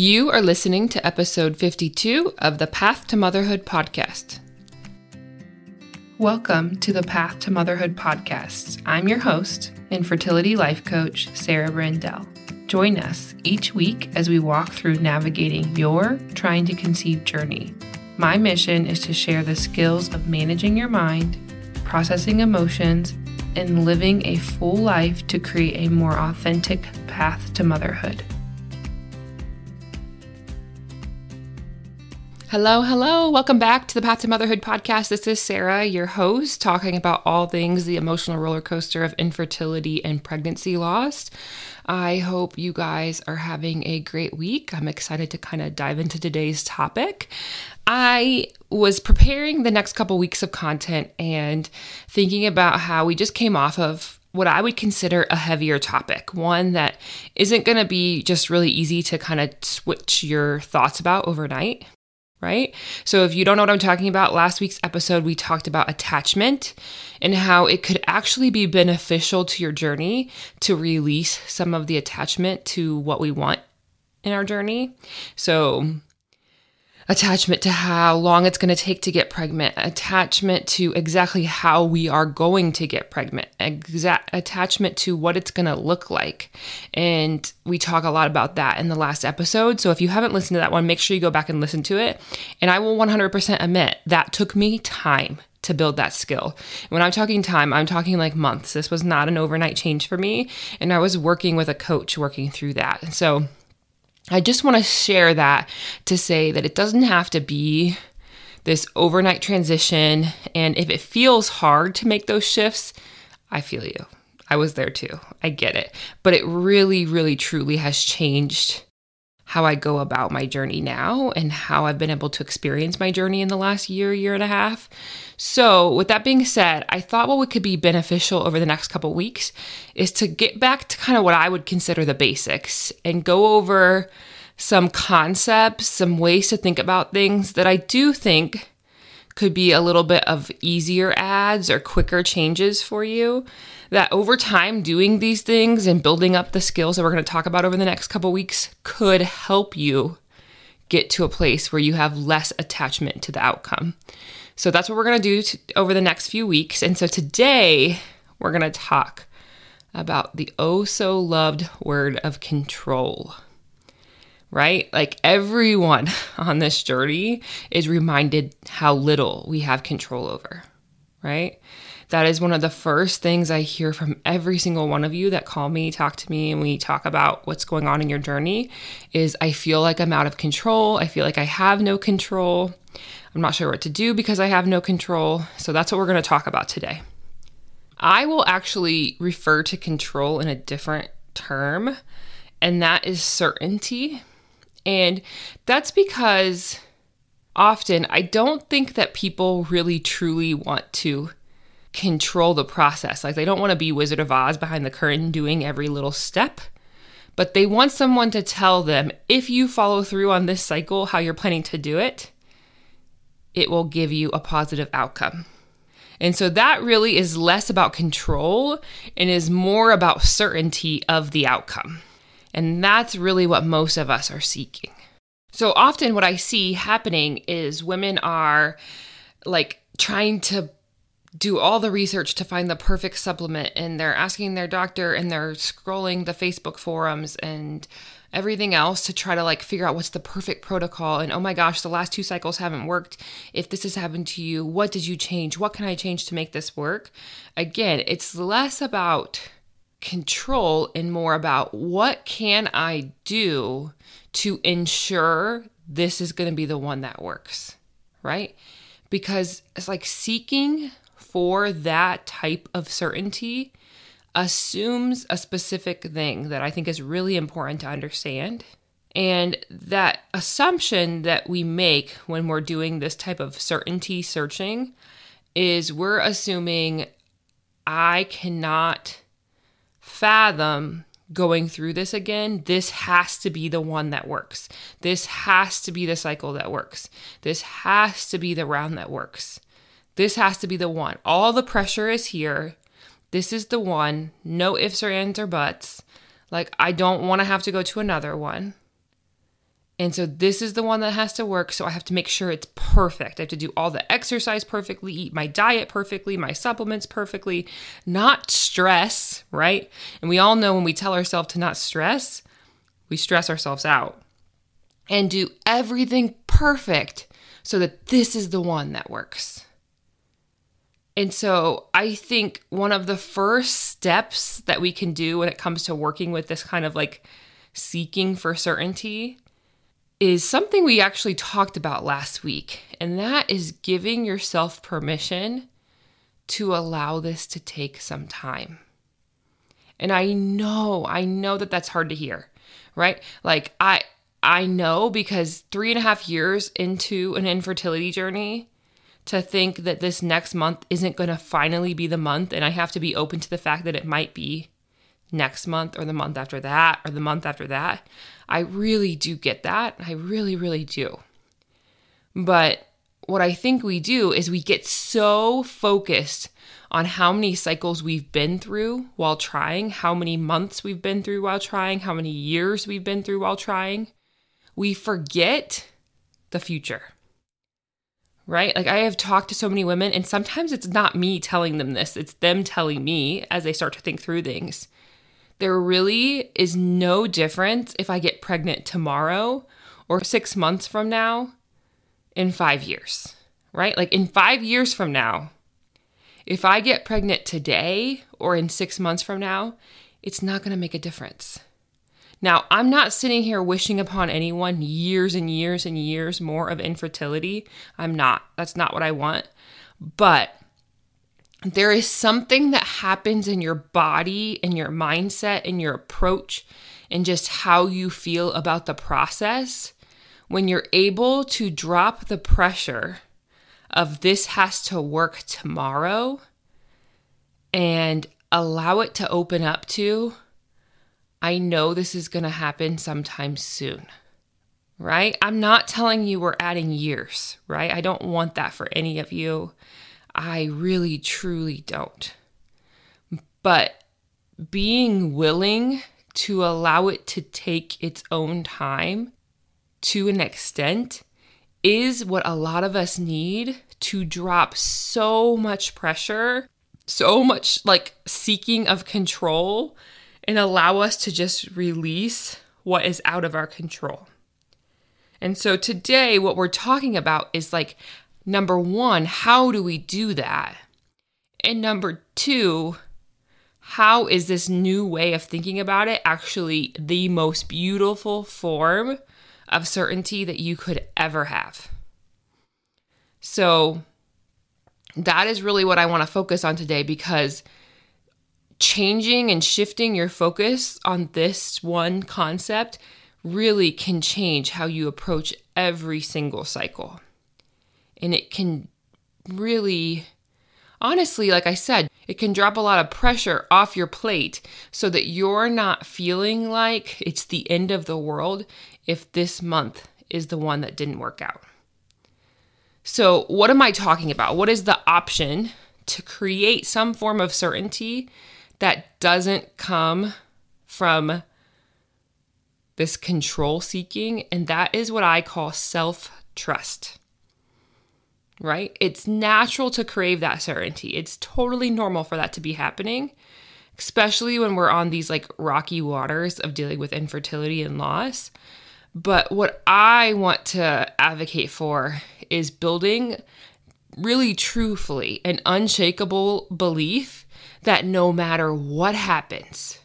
You are listening to episode 52 of the Path to Motherhood podcast. Welcome to the Path to Motherhood podcast. I'm your host and fertility life coach, Sarah Brandell. Join us each week as we walk through navigating your trying to conceive journey. My mission is to share the skills of managing your mind, processing emotions, and living a full life to create a more authentic path to motherhood. Hello, hello. Welcome back to the Path to Motherhood podcast. This is Sarah, your host, talking about all things the emotional roller coaster of infertility and pregnancy loss. I hope you guys are having a great week. I'm excited to kind of dive into today's topic. I was preparing the next couple weeks of content and thinking about how we just came off of what I would consider a heavier topic, one that isn't going to be just really easy to kind of switch your thoughts about overnight right? So, if you don't know what I'm talking about, last week's episode we talked about attachment and how it could actually be beneficial to your journey to release some of the attachment to what we want in our journey. So, attachment to how long it's going to take to get pregnant, attachment to exactly how we are going to get pregnant, exact attachment to what it's going to look like. And we talk a lot about that in the last episode. So if you haven't listened to that one, make sure you go back and listen to it. And I will 100% admit that took me time to build that skill. When I'm talking time, I'm talking like months. This was not an overnight change for me. And I was working with a coach working through that. So I just want to share that to say that it doesn't have to be this overnight transition. And if it feels hard to make those shifts, I feel you. I was there too. I get it. But it really, really, truly has changed how I go about my journey now and how I've been able to experience my journey in the last year, year and a half. So, with that being said, I thought what could be beneficial over the next couple weeks is to get back to kind of what I would consider the basics and go over some concepts, some ways to think about things that I do think could be a little bit of easier ads or quicker changes for you that over time doing these things and building up the skills that we're going to talk about over the next couple weeks could help you get to a place where you have less attachment to the outcome. So that's what we're going to do over the next few weeks. And so today we're going to talk about the oh so loved word of control. Right? Like everyone on this journey is reminded how little we have control over, right? That is one of the first things I hear from every single one of you that call me, talk to me, and we talk about what's going on in your journey is I feel like I'm out of control. I feel like I have no control. I'm not sure what to do because I have no control. So that's what we're going to talk about today. I will actually refer to control in a different term, and that is certainty. And that's because often I don't think that people really truly want to control the process. Like they don't want to be Wizard of Oz behind the curtain doing every little step, but they want someone to tell them if you follow through on this cycle, how you're planning to do it, it will give you a positive outcome. And so that really is less about control and is more about certainty of the outcome. And that's really what most of us are seeking. So often, what I see happening is women are like trying to do all the research to find the perfect supplement and they're asking their doctor and they're scrolling the Facebook forums and everything else to try to like figure out what's the perfect protocol. And oh my gosh the last two cycles haven't worked. If this has happened to you what did you change? What can i change to make this work? Again it's less about control and more about what can i do to ensure this is going to be the one that works right because it's like seeking for that type of certainty assumes a specific thing that I think is really important to understand. And that assumption that we make when we're doing this type of certainty searching is we're assuming I cannot fathom going through this again. This has to be the one that works. This has to be the cycle that works. This has to be the round that works. This has to be the one. All the pressure is here. This is the one. No ifs or ands or buts. Like, I don't want to have to go to another one. And so this is the one that has to work. So I have to make sure it's perfect. I have to do all the exercise perfectly, eat my diet perfectly, my supplements perfectly, not stress, right? And we all know when we tell ourselves to not stress, we stress ourselves out. And do everything perfect so that this is the one that works. And so I think one of the first steps that we can do when it comes to working with this kind of like seeking for certainty is something we actually talked about last week, and that is giving yourself permission to allow this to take some time. And I know, I know that that's hard to hear, right? Like, I, I know because three and a half years into an infertility journey, to think that this next month isn't going to finally be the month, and I have to be open to the fact that it might be next month or the month after that or the month after that. I really do get that. I really, really do. But what I think we do is we get so focused on how many cycles we've been through while trying, how many months we've been through while trying, how many years we've been through while trying. We forget the future. Right? Like I have talked to so many women, and sometimes it's not me telling them this, it's them telling me as they start to think through things there really is no difference if I get pregnant tomorrow or six months from now in five years, right? Like in five years from now, if I get pregnant today or in six months from now, it's not going to make a difference. Now, I'm not sitting here wishing upon anyone years and years and years more of infertility. I'm not. That's not what I want. But there is something that happens in your body, in your mindset, in your approach, and just how you feel about the process when you're able to drop the pressure of this has to work tomorrow and allow it to open up to I know this is going to happen sometime soon. Right? I'm not telling you we're adding years, right? I don't want that for any of you. I really, truly don't. But being willing to allow it to take its own time to an extent is what a lot of us need to drop so much pressure, so much like seeking of control, and allow us to just release what is out of our control. And so today, what we're talking about is like number one, how do we do that? And number two, how is this new way of thinking about it actually the most beautiful form of certainty that you could ever have? So, that is really what I want to focus on today because changing and shifting your focus on this one concept really can change how you approach every single cycle and it can really honestly, like I said, it can drop a lot of pressure off your plate so that you're not feeling like it's the end of the world if this month is the one that didn't work out. So, what am I talking about? What is the option to create some form of certainty that doesn't come from this control seeking? And that is what I call self trust right? It's natural to crave that certainty. It's totally normal for that to be happening, especially when we're on these like rocky waters of dealing with infertility and loss. But what I want to advocate for is building really truthfully an unshakable belief that no matter what happens,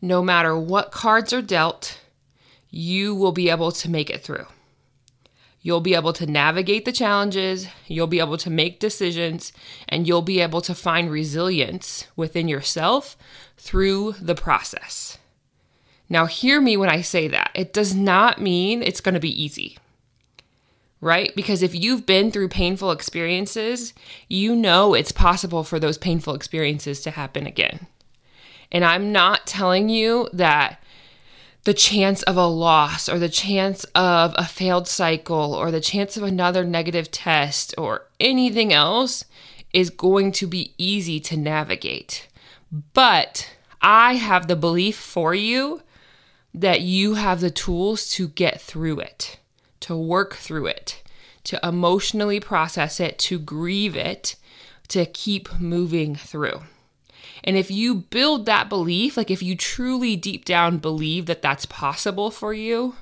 no matter what cards are dealt, you will be able to make it through. You'll be able to navigate the challenges, you'll be able to make decisions, and you'll be able to find resilience within yourself through the process. Now, hear me when I say that. It does not mean it's going to be easy, right? Because if you've been through painful experiences, you know it's possible for those painful experiences to happen again. And I'm not telling you that the chance of a loss or the chance of a failed cycle or the chance of another negative test or anything else is going to be easy to navigate. But I have the belief for you that you have the tools to get through it, to work through it, to emotionally process it, to grieve it, to keep moving through. And if you build that belief, like if you truly deep down believe that that's possible for you,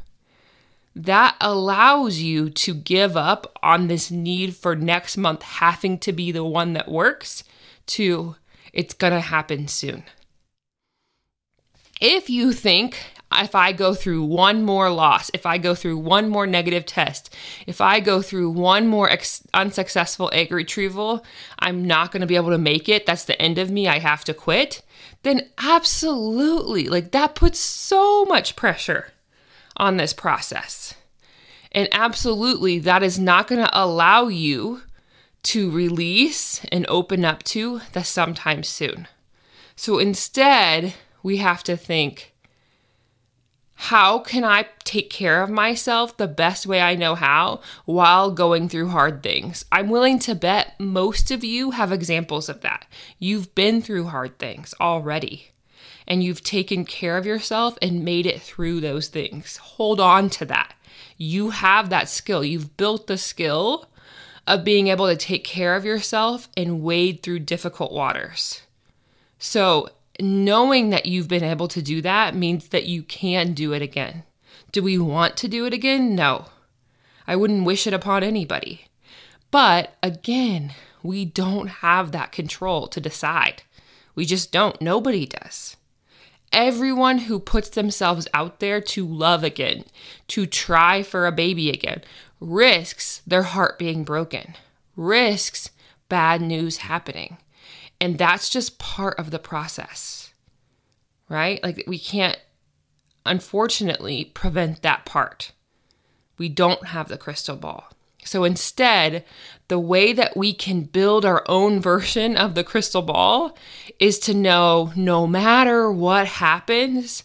that allows you to give up on this need for next month having to be the one that works to it's going to happen soon. If you think if I go through one more loss, if I go through one more negative test, if I go through one more ex- unsuccessful egg retrieval, I'm not going to be able to make it. That's the end of me. I have to quit. Then, absolutely, like that puts so much pressure on this process. And absolutely, that is not going to allow you to release and open up to the sometime soon. So instead, we have to think how can I take care of myself the best way I know how while going through hard things? I'm willing to bet most of you have examples of that. You've been through hard things already and you've taken care of yourself and made it through those things. Hold on to that. You have that skill. You've built the skill of being able to take care of yourself and wade through difficult waters. So, knowing that you've been able to do that means that you can do it again. Do we want to do it again? No. I wouldn't wish it upon anybody. But again, we don't have that control to decide. We just don't. Nobody does. Everyone who puts themselves out there to love again, to try for a baby again, risks their heart being broken, risks bad news happening. And that's just part of the process, right? Like we can't, unfortunately, prevent that part. We don't have the crystal ball. So instead, the way that we can build our own version of the crystal ball is to know no matter what happens,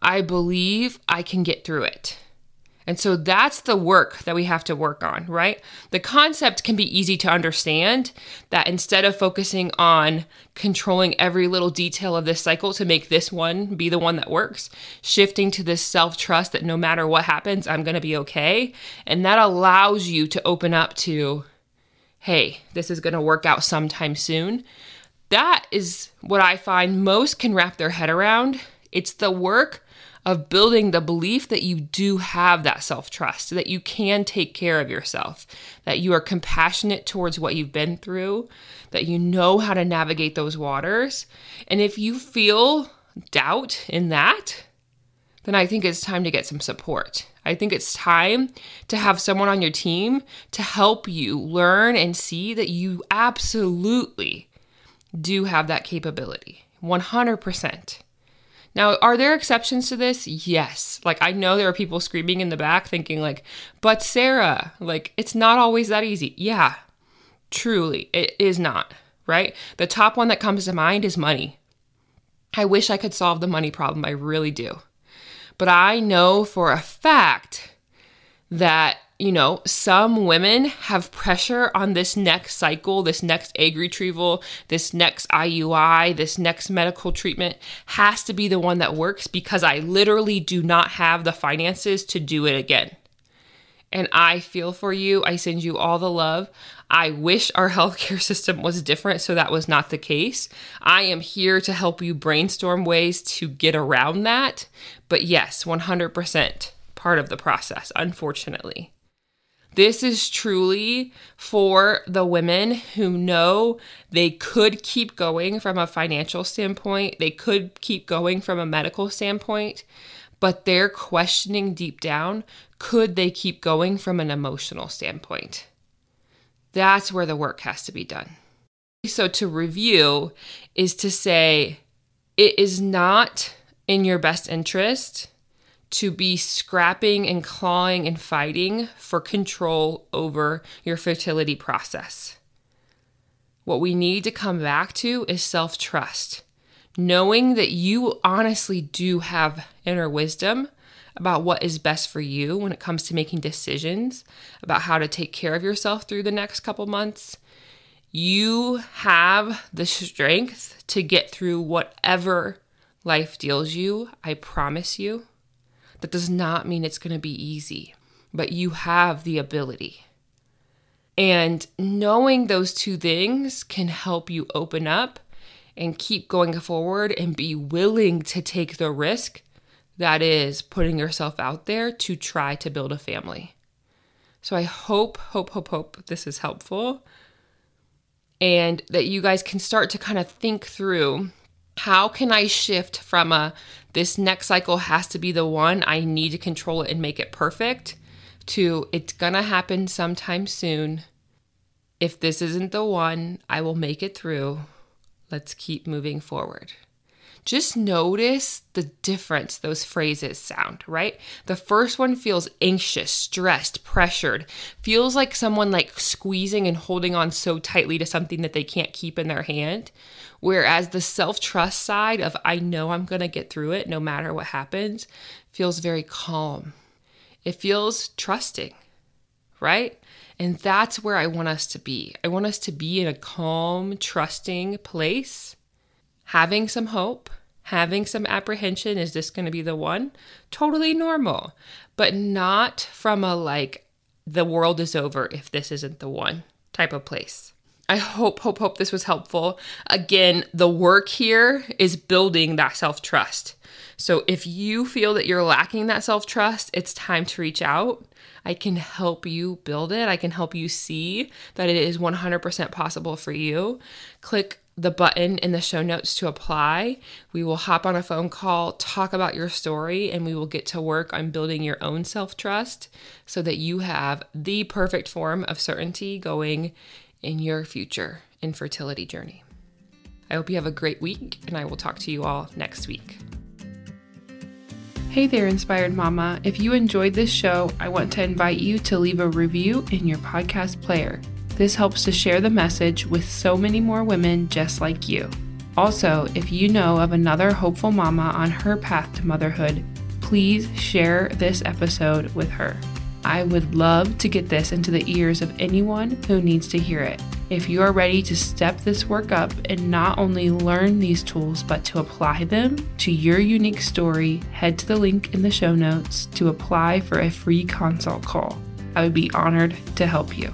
I believe I can get through it. And so that's the work that we have to work on, right? The concept can be easy to understand that instead of focusing on controlling every little detail of this cycle to make this one be the one that works, shifting to this self trust that no matter what happens, I'm going to be okay. And that allows you to open up to, hey, this is going to work out sometime soon. That is what I find most can wrap their head around. It's the work of building the belief that you do have that self trust, that you can take care of yourself, that you are compassionate towards what you've been through, that you know how to navigate those waters. And if you feel doubt in that, then I think it's time to get some support. I think it's time to have someone on your team to help you learn and see that you absolutely do have that capability. 100%. Now, are there exceptions to this? Yes. Like I know there are people screaming in the back thinking like, "But Sarah, like it's not always that easy." Yeah. Truly, it is not, right? The top one that comes to mind is money. I wish I could solve the money problem. I really do. But I know for a fact that you know, some women have pressure on this next cycle, this next egg retrieval, this next IUI, this next medical treatment has to be the one that works because I literally do not have the finances to do it again. And I feel for you. I send you all the love. I wish our healthcare system was different so that was not the case. I am here to help you brainstorm ways to get around that. But yes, 100% part of the process, unfortunately. This is truly for the women who know they could keep going from a financial standpoint, they could keep going from a medical standpoint, but they're questioning deep down could they keep going from an emotional standpoint? That's where the work has to be done. So, to review is to say it is not in your best interest to be scrapping and clawing and fighting for control over your fertility process. What we need to come back to is self trust, knowing that you honestly do have inner wisdom about what is best for you when it comes to making decisions about how to take care of yourself through the next couple months. You have the strength to get through whatever life deals you, I promise you. That does not mean it's going to be easy, but you have the ability. And knowing those two things can help you open up and keep going forward and be willing to take the risk that is putting yourself out there to try to build a family. So I hope, hope, hope, hope this is helpful and that you guys can start to kind of think through how can I shift from a this next cycle has to be the one I need to control it and make it perfect to it's gonna happen sometime soon. If this isn't the one, I will make it through. Let's keep moving forward just notice the difference those phrases sound, right? The first one feels anxious, stressed, pressured, feels like someone like squeezing and holding on so tightly to something that they can't keep in their hand. Whereas the self trust side of I know I'm going to get through it no matter what happens feels very calm. It feels trusting, right? And that's where I want us to be. I want us to be in a calm, trusting place having some hope, having some apprehension is this going to be the one? Totally normal, but not from a like, the world is over if this isn't the one type of place. I hope, hope, hope this was helpful. Again, the work here is building that self trust. So if you feel that you're lacking that self trust, it's time to reach out. I can help you build it. I can help you see that it is 100% possible for you. Click the button in the show notes to apply. We will hop on a phone call, talk about your story, and we will get to work on building your own self trust so that you have the perfect form of certainty going in your future infertility journey. I hope you have a great week, and I will talk to you all next week. Hey there, Inspired Mama. If you enjoyed this show, I want to invite you to leave a review in your podcast player. This helps to share the message with so many more women just like you. Also, if you know of another hopeful mama on her path to motherhood, please share this episode with her. I would love to get this into the ears of anyone who needs to hear it. If you are ready to step this work up and not only learn these tools, but to apply them to your unique story, head to the link in the show notes to apply for a free consult call. I would be honored to help you.